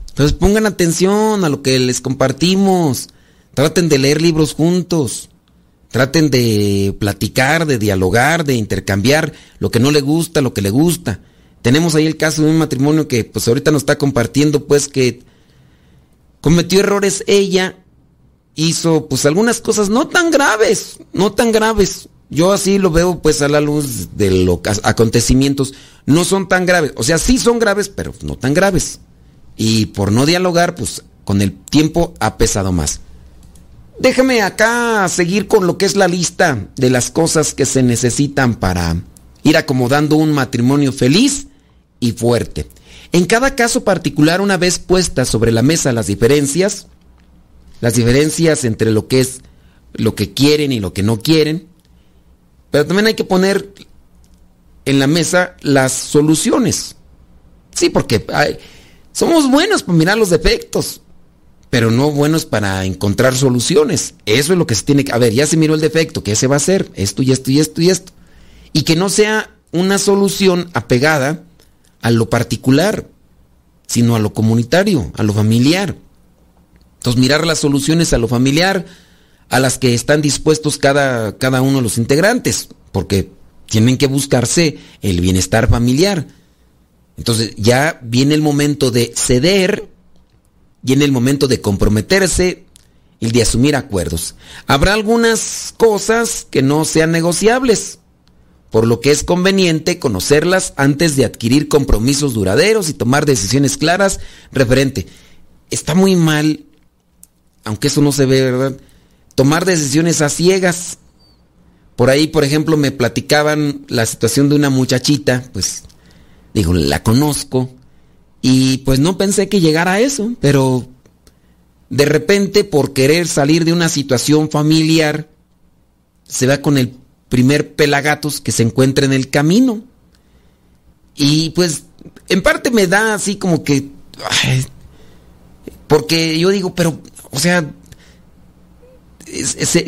Entonces pongan atención a lo que les compartimos. Traten de leer libros juntos. Traten de platicar, de dialogar, de intercambiar lo que no le gusta, lo que le gusta. Tenemos ahí el caso de un matrimonio que pues ahorita nos está compartiendo pues que cometió errores ella, hizo pues algunas cosas no tan graves, no tan graves. Yo así lo veo pues a la luz de los acontecimientos, no son tan graves, o sea, sí son graves, pero no tan graves. Y por no dialogar, pues con el tiempo ha pesado más. Déjame acá seguir con lo que es la lista de las cosas que se necesitan para ir acomodando un matrimonio feliz y fuerte. En cada caso particular, una vez puestas sobre la mesa las diferencias, las diferencias entre lo que es lo que quieren y lo que no quieren, pero también hay que poner en la mesa las soluciones. Sí, porque somos buenos para mirar los defectos, pero no buenos para encontrar soluciones. Eso es lo que se tiene que... A ver, ya se miró el defecto, ¿qué se va a hacer? Esto y esto y esto y esto. Y que no sea una solución apegada a lo particular, sino a lo comunitario, a lo familiar. Entonces, mirar las soluciones a lo familiar, a las que están dispuestos cada, cada uno de los integrantes, porque tienen que buscarse el bienestar familiar. Entonces, ya viene el momento de ceder, viene el momento de comprometerse, el de asumir acuerdos. Habrá algunas cosas que no sean negociables por lo que es conveniente conocerlas antes de adquirir compromisos duraderos y tomar decisiones claras referente. Está muy mal, aunque eso no se ve, ¿verdad? Tomar decisiones a ciegas. Por ahí, por ejemplo, me platicaban la situación de una muchachita, pues, digo, la conozco, y pues no pensé que llegara a eso, pero de repente por querer salir de una situación familiar, se va con el primer pelagatos que se encuentra en el camino. Y pues en parte me da así como que... porque yo digo, pero, o sea,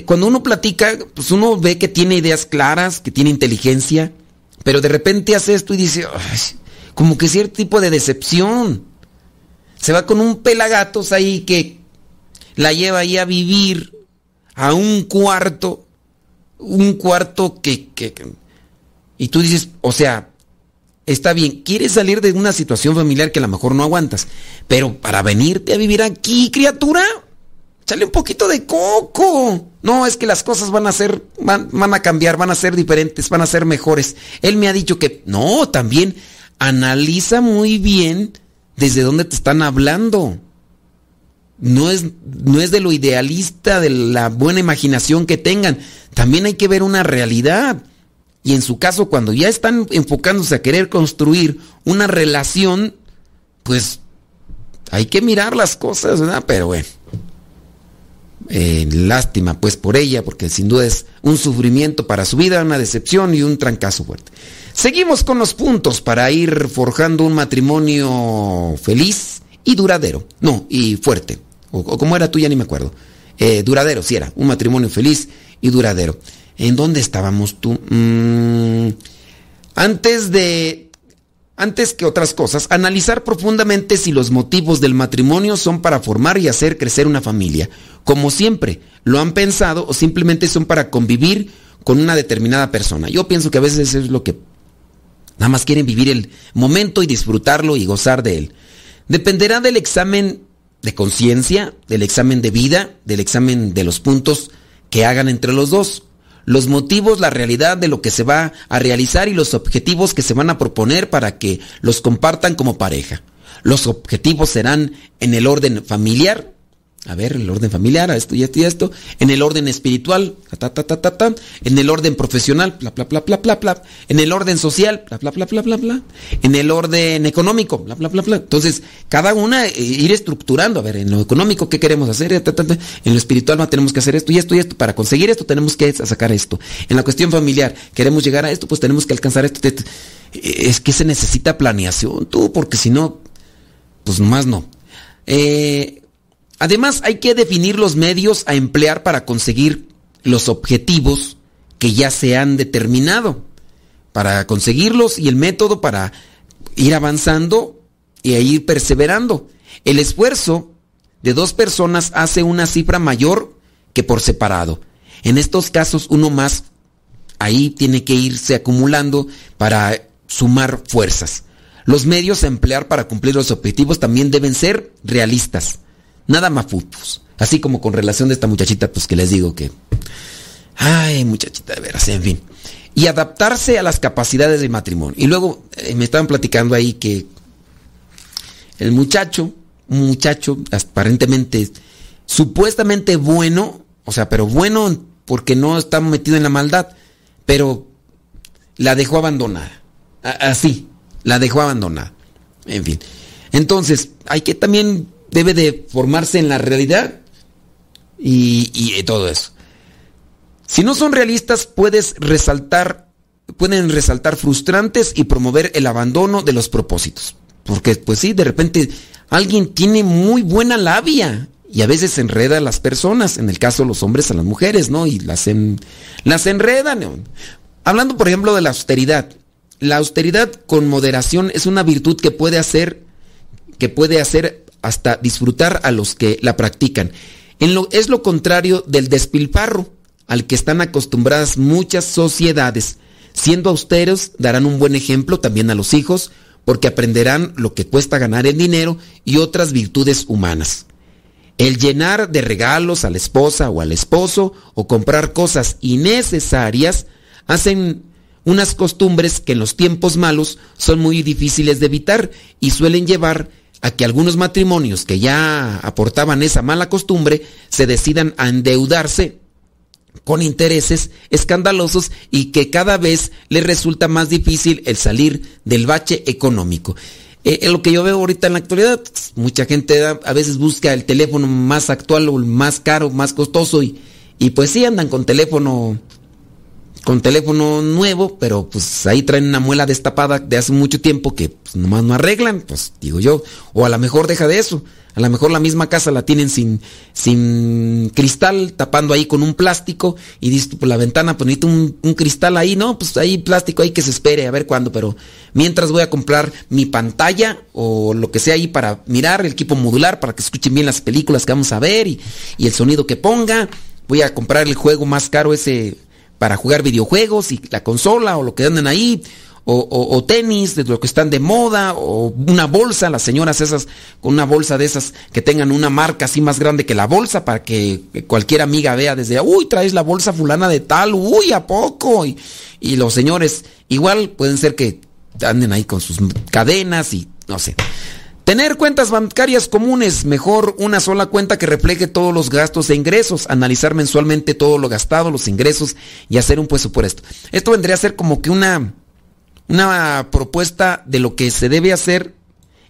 cuando uno platica, pues uno ve que tiene ideas claras, que tiene inteligencia, pero de repente hace esto y dice, como que cierto tipo de decepción. Se va con un pelagatos ahí que la lleva ahí a vivir a un cuarto un cuarto que, Y tú dices, o sea, está bien, quieres salir de una situación familiar que a lo mejor no aguantas, pero para venirte a vivir aquí, criatura, sale un poquito de coco. No, es que las cosas van a ser, van, van, a cambiar, van a ser diferentes, van a ser mejores. Él me ha dicho que, no, también analiza muy bien desde dónde te están hablando no es, no es de lo idealista, de la buena imaginación que tengan. También hay que ver una realidad. Y en su caso, cuando ya están enfocándose a querer construir una relación, pues hay que mirar las cosas, ¿verdad? Pero bueno, eh, lástima pues por ella, porque sin duda es un sufrimiento para su vida, una decepción y un trancazo fuerte. Seguimos con los puntos para ir forjando un matrimonio feliz y duradero. No, y fuerte o, como era tú, ni me acuerdo. Eh, duradero, sí era, un matrimonio feliz y duradero. ¿En dónde estábamos tú? Mm, antes de, antes que otras cosas, analizar profundamente si los motivos del matrimonio son para formar y hacer crecer una familia. Como siempre, lo han pensado o simplemente son para convivir con una determinada persona. Yo pienso que a veces es lo que nada más quieren vivir el momento y disfrutarlo y gozar de él. Dependerá del examen de conciencia, del examen de vida, del examen de los puntos que hagan entre los dos. Los motivos, la realidad de lo que se va a realizar y los objetivos que se van a proponer para que los compartan como pareja. Los objetivos serán en el orden familiar, A ver, el orden familiar, esto y esto y esto. En el orden espiritual, ta, ta, ta, ta, ta. En el orden profesional, bla, bla, bla, bla, bla. En el orden social, bla, bla, bla, bla, bla, bla. En el orden económico, bla, bla, bla, bla. Entonces, cada una eh, ir estructurando. A ver, en lo económico, ¿qué queremos hacer? Ta, ta, ta. En lo espiritual, no, tenemos que hacer esto y esto y esto. Para conseguir esto, tenemos que sacar esto. En la cuestión familiar, queremos llegar a esto, pues tenemos que alcanzar esto. esto. Es que se necesita planeación, tú, porque si no, pues nomás no. Eh, además, hay que definir los medios a emplear para conseguir los objetivos que ya se han determinado. Para conseguirlos y el método para ir avanzando y ir perseverando. El esfuerzo de dos personas hace una cifra mayor que por separado. En estos casos, uno más ahí tiene que irse acumulando para sumar fuerzas. Los medios a emplear para cumplir los objetivos también deben ser realistas, nada mafufos. Así como con relación de esta muchachita, pues que les digo que... Ay, muchachita, de veras, en fin. Y adaptarse a las capacidades del matrimonio. Y luego eh, me estaban platicando ahí que el muchacho, un muchacho aparentemente, supuestamente bueno, o sea, pero bueno porque no está metido en la maldad, pero la dejó abandonada. Así, la dejó abandonada. En fin. Entonces, hay que también debe de formarse en la realidad y, y todo eso. Si no son realistas, puedes resaltar, pueden resaltar frustrantes y promover el abandono de los propósitos. Porque, pues sí, de repente alguien tiene muy buena labia y a veces enreda a las personas, en el caso de los hombres a las mujeres, ¿no? Y las, en, las enredan. Hablando, por ejemplo, de la austeridad. La austeridad con moderación es una virtud que puede hacer, que puede hacer hasta disfrutar a los que la practican. En lo, es lo contrario del despilfarro, al que están acostumbradas muchas sociedades. Siendo austeros, darán un buen ejemplo también a los hijos, porque aprenderán lo que cuesta ganar el dinero y otras virtudes humanas. El llenar de regalos a la esposa o al esposo o comprar cosas innecesarias hacen unas costumbres que en los tiempos malos son muy difíciles de evitar y suelen llevar a que algunos matrimonios que ya aportaban esa mala costumbre se decidan a endeudarse con intereses escandalosos y que cada vez les resulta más difícil el salir del bache económico. Eh, lo que yo veo ahorita en la actualidad, mucha gente a veces busca el teléfono más actual o el más caro, más costoso y, y pues sí andan con teléfono con teléfono nuevo, pero pues ahí traen una muela destapada de hace mucho tiempo que pues, nomás no arreglan, pues digo yo, o a lo mejor deja de eso, a lo mejor la misma casa la tienen sin, sin cristal, tapando ahí con un plástico y dices, pues, la ventana, pues un, un, cristal ahí, ¿no? Pues ahí plástico ahí que se espere, a ver cuándo, pero mientras voy a comprar mi pantalla o lo que sea ahí para mirar, el equipo modular, para que escuchen bien las películas que vamos a ver y, y el sonido que ponga, voy a comprar el juego más caro ese para jugar videojuegos y la consola o lo que anden ahí, o, tenis de lo que están de moda, o una bolsa, las señoras esas con una bolsa de esas que tengan una marca así más grande que la bolsa para que cualquier amiga vea desde, uy, traes la bolsa fulana de tal, uy, ¿a poco? Y, y los señores igual pueden ser que anden ahí con sus cadenas y no sé. Tener cuentas bancarias comunes, mejor una sola cuenta que refleje todos los gastos e ingresos, analizar mensualmente todo lo gastado, los ingresos y hacer un presupuesto. Esto vendría a ser como que una, una propuesta de lo que se debe hacer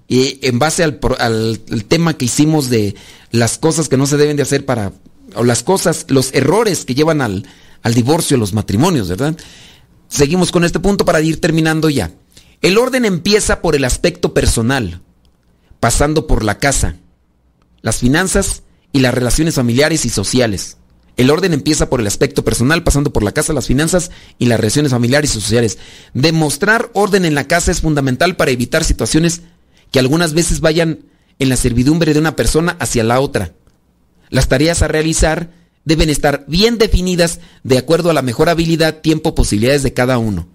eh, en base al, al, tema que hicimos de las cosas que no se deben de hacer para, o las cosas, los errores que llevan al, al divorcio, los matrimonios, ¿verdad? Seguimos con este punto para ir terminando ya. El orden empieza por el aspecto personal pasando por la casa, las finanzas y las relaciones familiares y sociales. El orden empieza por el aspecto personal, pasando por la casa, las finanzas y las relaciones familiares y sociales. Demostrar orden en la casa es fundamental para evitar situaciones que algunas veces vayan en la servidumbre de una persona hacia la otra. Las tareas a realizar deben estar bien definidas de acuerdo a la mejor habilidad, tiempo, posibilidades de cada uno.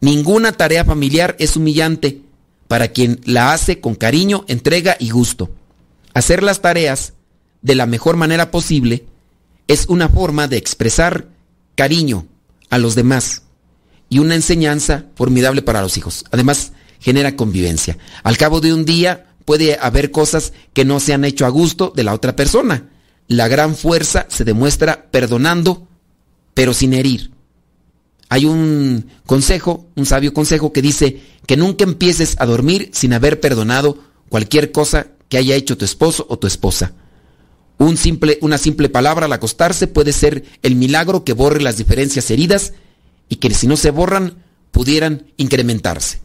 Ninguna tarea familiar es humillante para quien la hace con cariño, entrega y gusto. Hacer las tareas de la mejor manera posible es una forma de expresar cariño a los demás y una enseñanza formidable para los hijos. Además, genera convivencia. Al cabo de un día puede haber cosas que no se han hecho a gusto de la otra persona. la gran fuerza se demuestra perdonando, pero sin herir. Hay un consejo, un sabio consejo que dice que nunca empieces a dormir sin haber perdonado cualquier cosa que haya hecho tu esposo o tu esposa. Un simple, una simple palabra al acostarse puede ser el milagro que borre las diferencias heridas y que si no se borran pudieran incrementarse.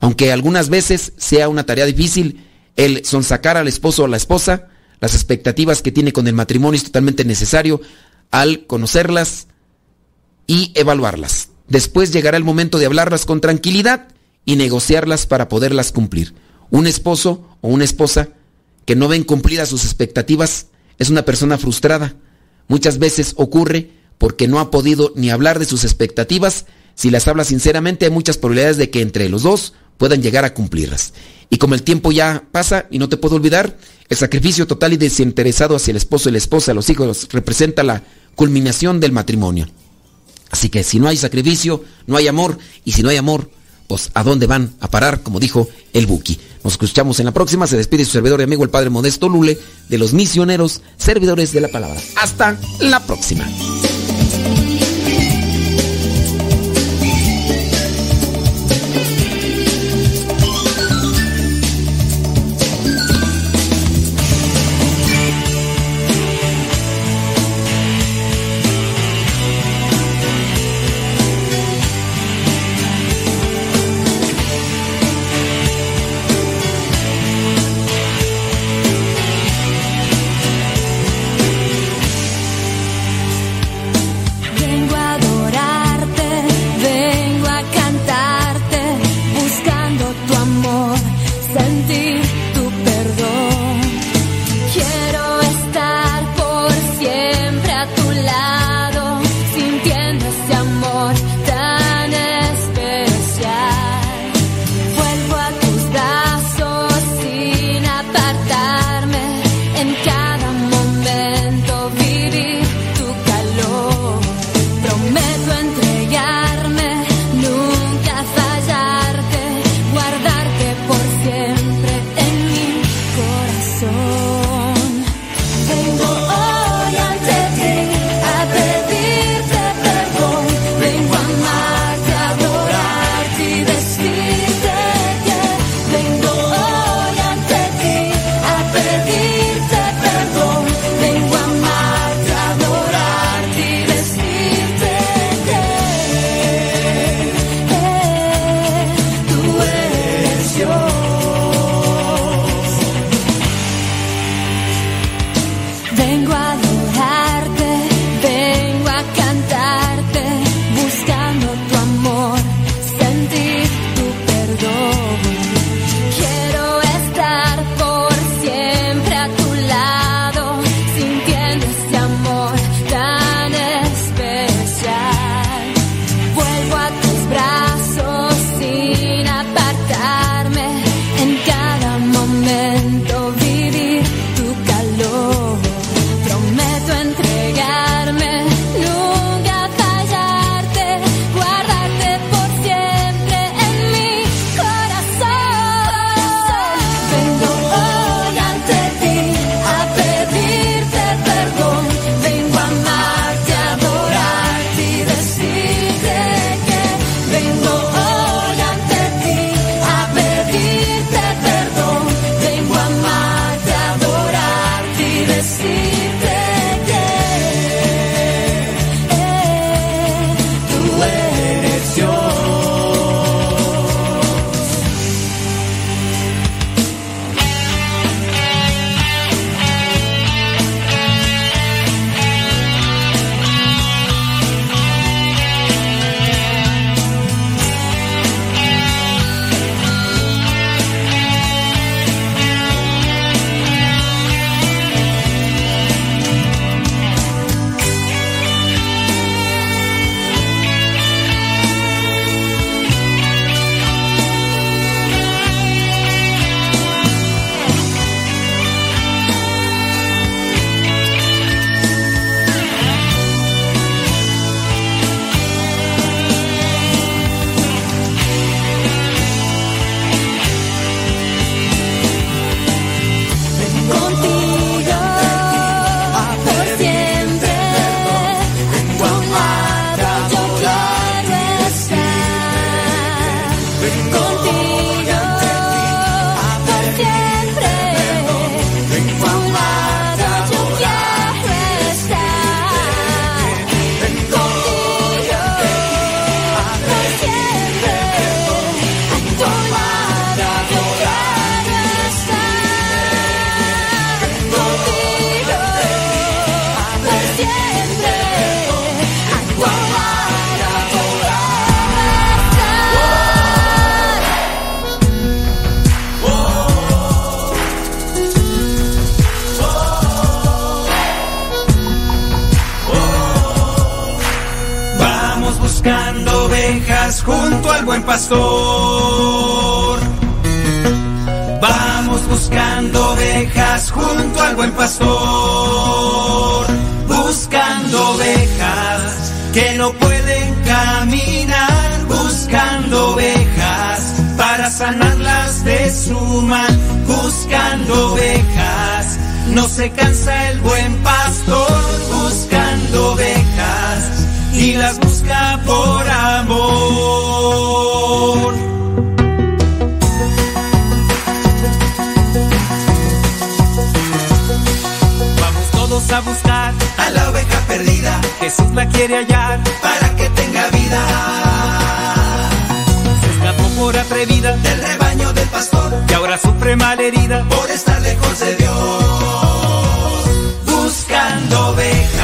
Aunque algunas veces sea una tarea difícil, el sonsacar al esposo o a la esposa, las expectativas que tiene con el matrimonio es totalmente necesario al conocerlas y evaluarlas. Después llegará el momento de hablarlas con tranquilidad y negociarlas para poderlas cumplir. Un esposo o una esposa que no ven cumplidas sus expectativas es una persona frustrada. Muchas veces ocurre porque no ha podido ni hablar de sus expectativas. Si las habla sinceramente hay muchas probabilidades de que entre los dos puedan llegar a cumplirlas. Y como el tiempo ya pasa y no te puedo olvidar, el sacrificio total y desinteresado hacia el esposo y la esposa, los hijos, representa la culminación del matrimonio. Así que si no hay sacrificio, no hay amor, y si no hay amor, pues a dónde van a parar, como dijo el Buki. Nos escuchamos en la próxima. Se despide su servidor y amigo el Padre Modesto Lule de los misioneros servidores de la palabra. Hasta la próxima. Corazón. Jesús la quiere hallar para que tenga vida. Se escapó por atrevida del rebaño del pastor y ahora sufre mal herida por estar lejos de Dios. Buscando ovejas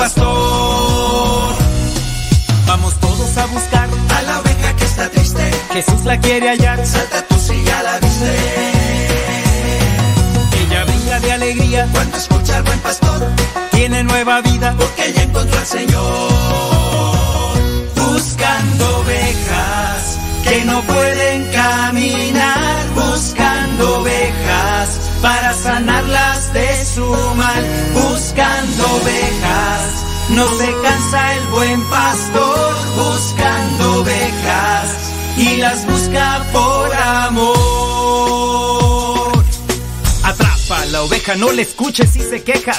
pastor. Vamos todos a buscar a la oveja que está triste. Jesús la quiere hallar. Salta tú si ya la viste. Ella brinda de alegría cuando escucha al buen pastor. Tiene nueva vida porque ella encontró al Señor. Buscando ovejas que no pueden caminar. Buscando ovejas para sanarlas de su mal. Buscando ovejas. No se cansa el buen pastor buscando ovejas y las busca por amor. Atrapa la oveja, no le escuches si se queja.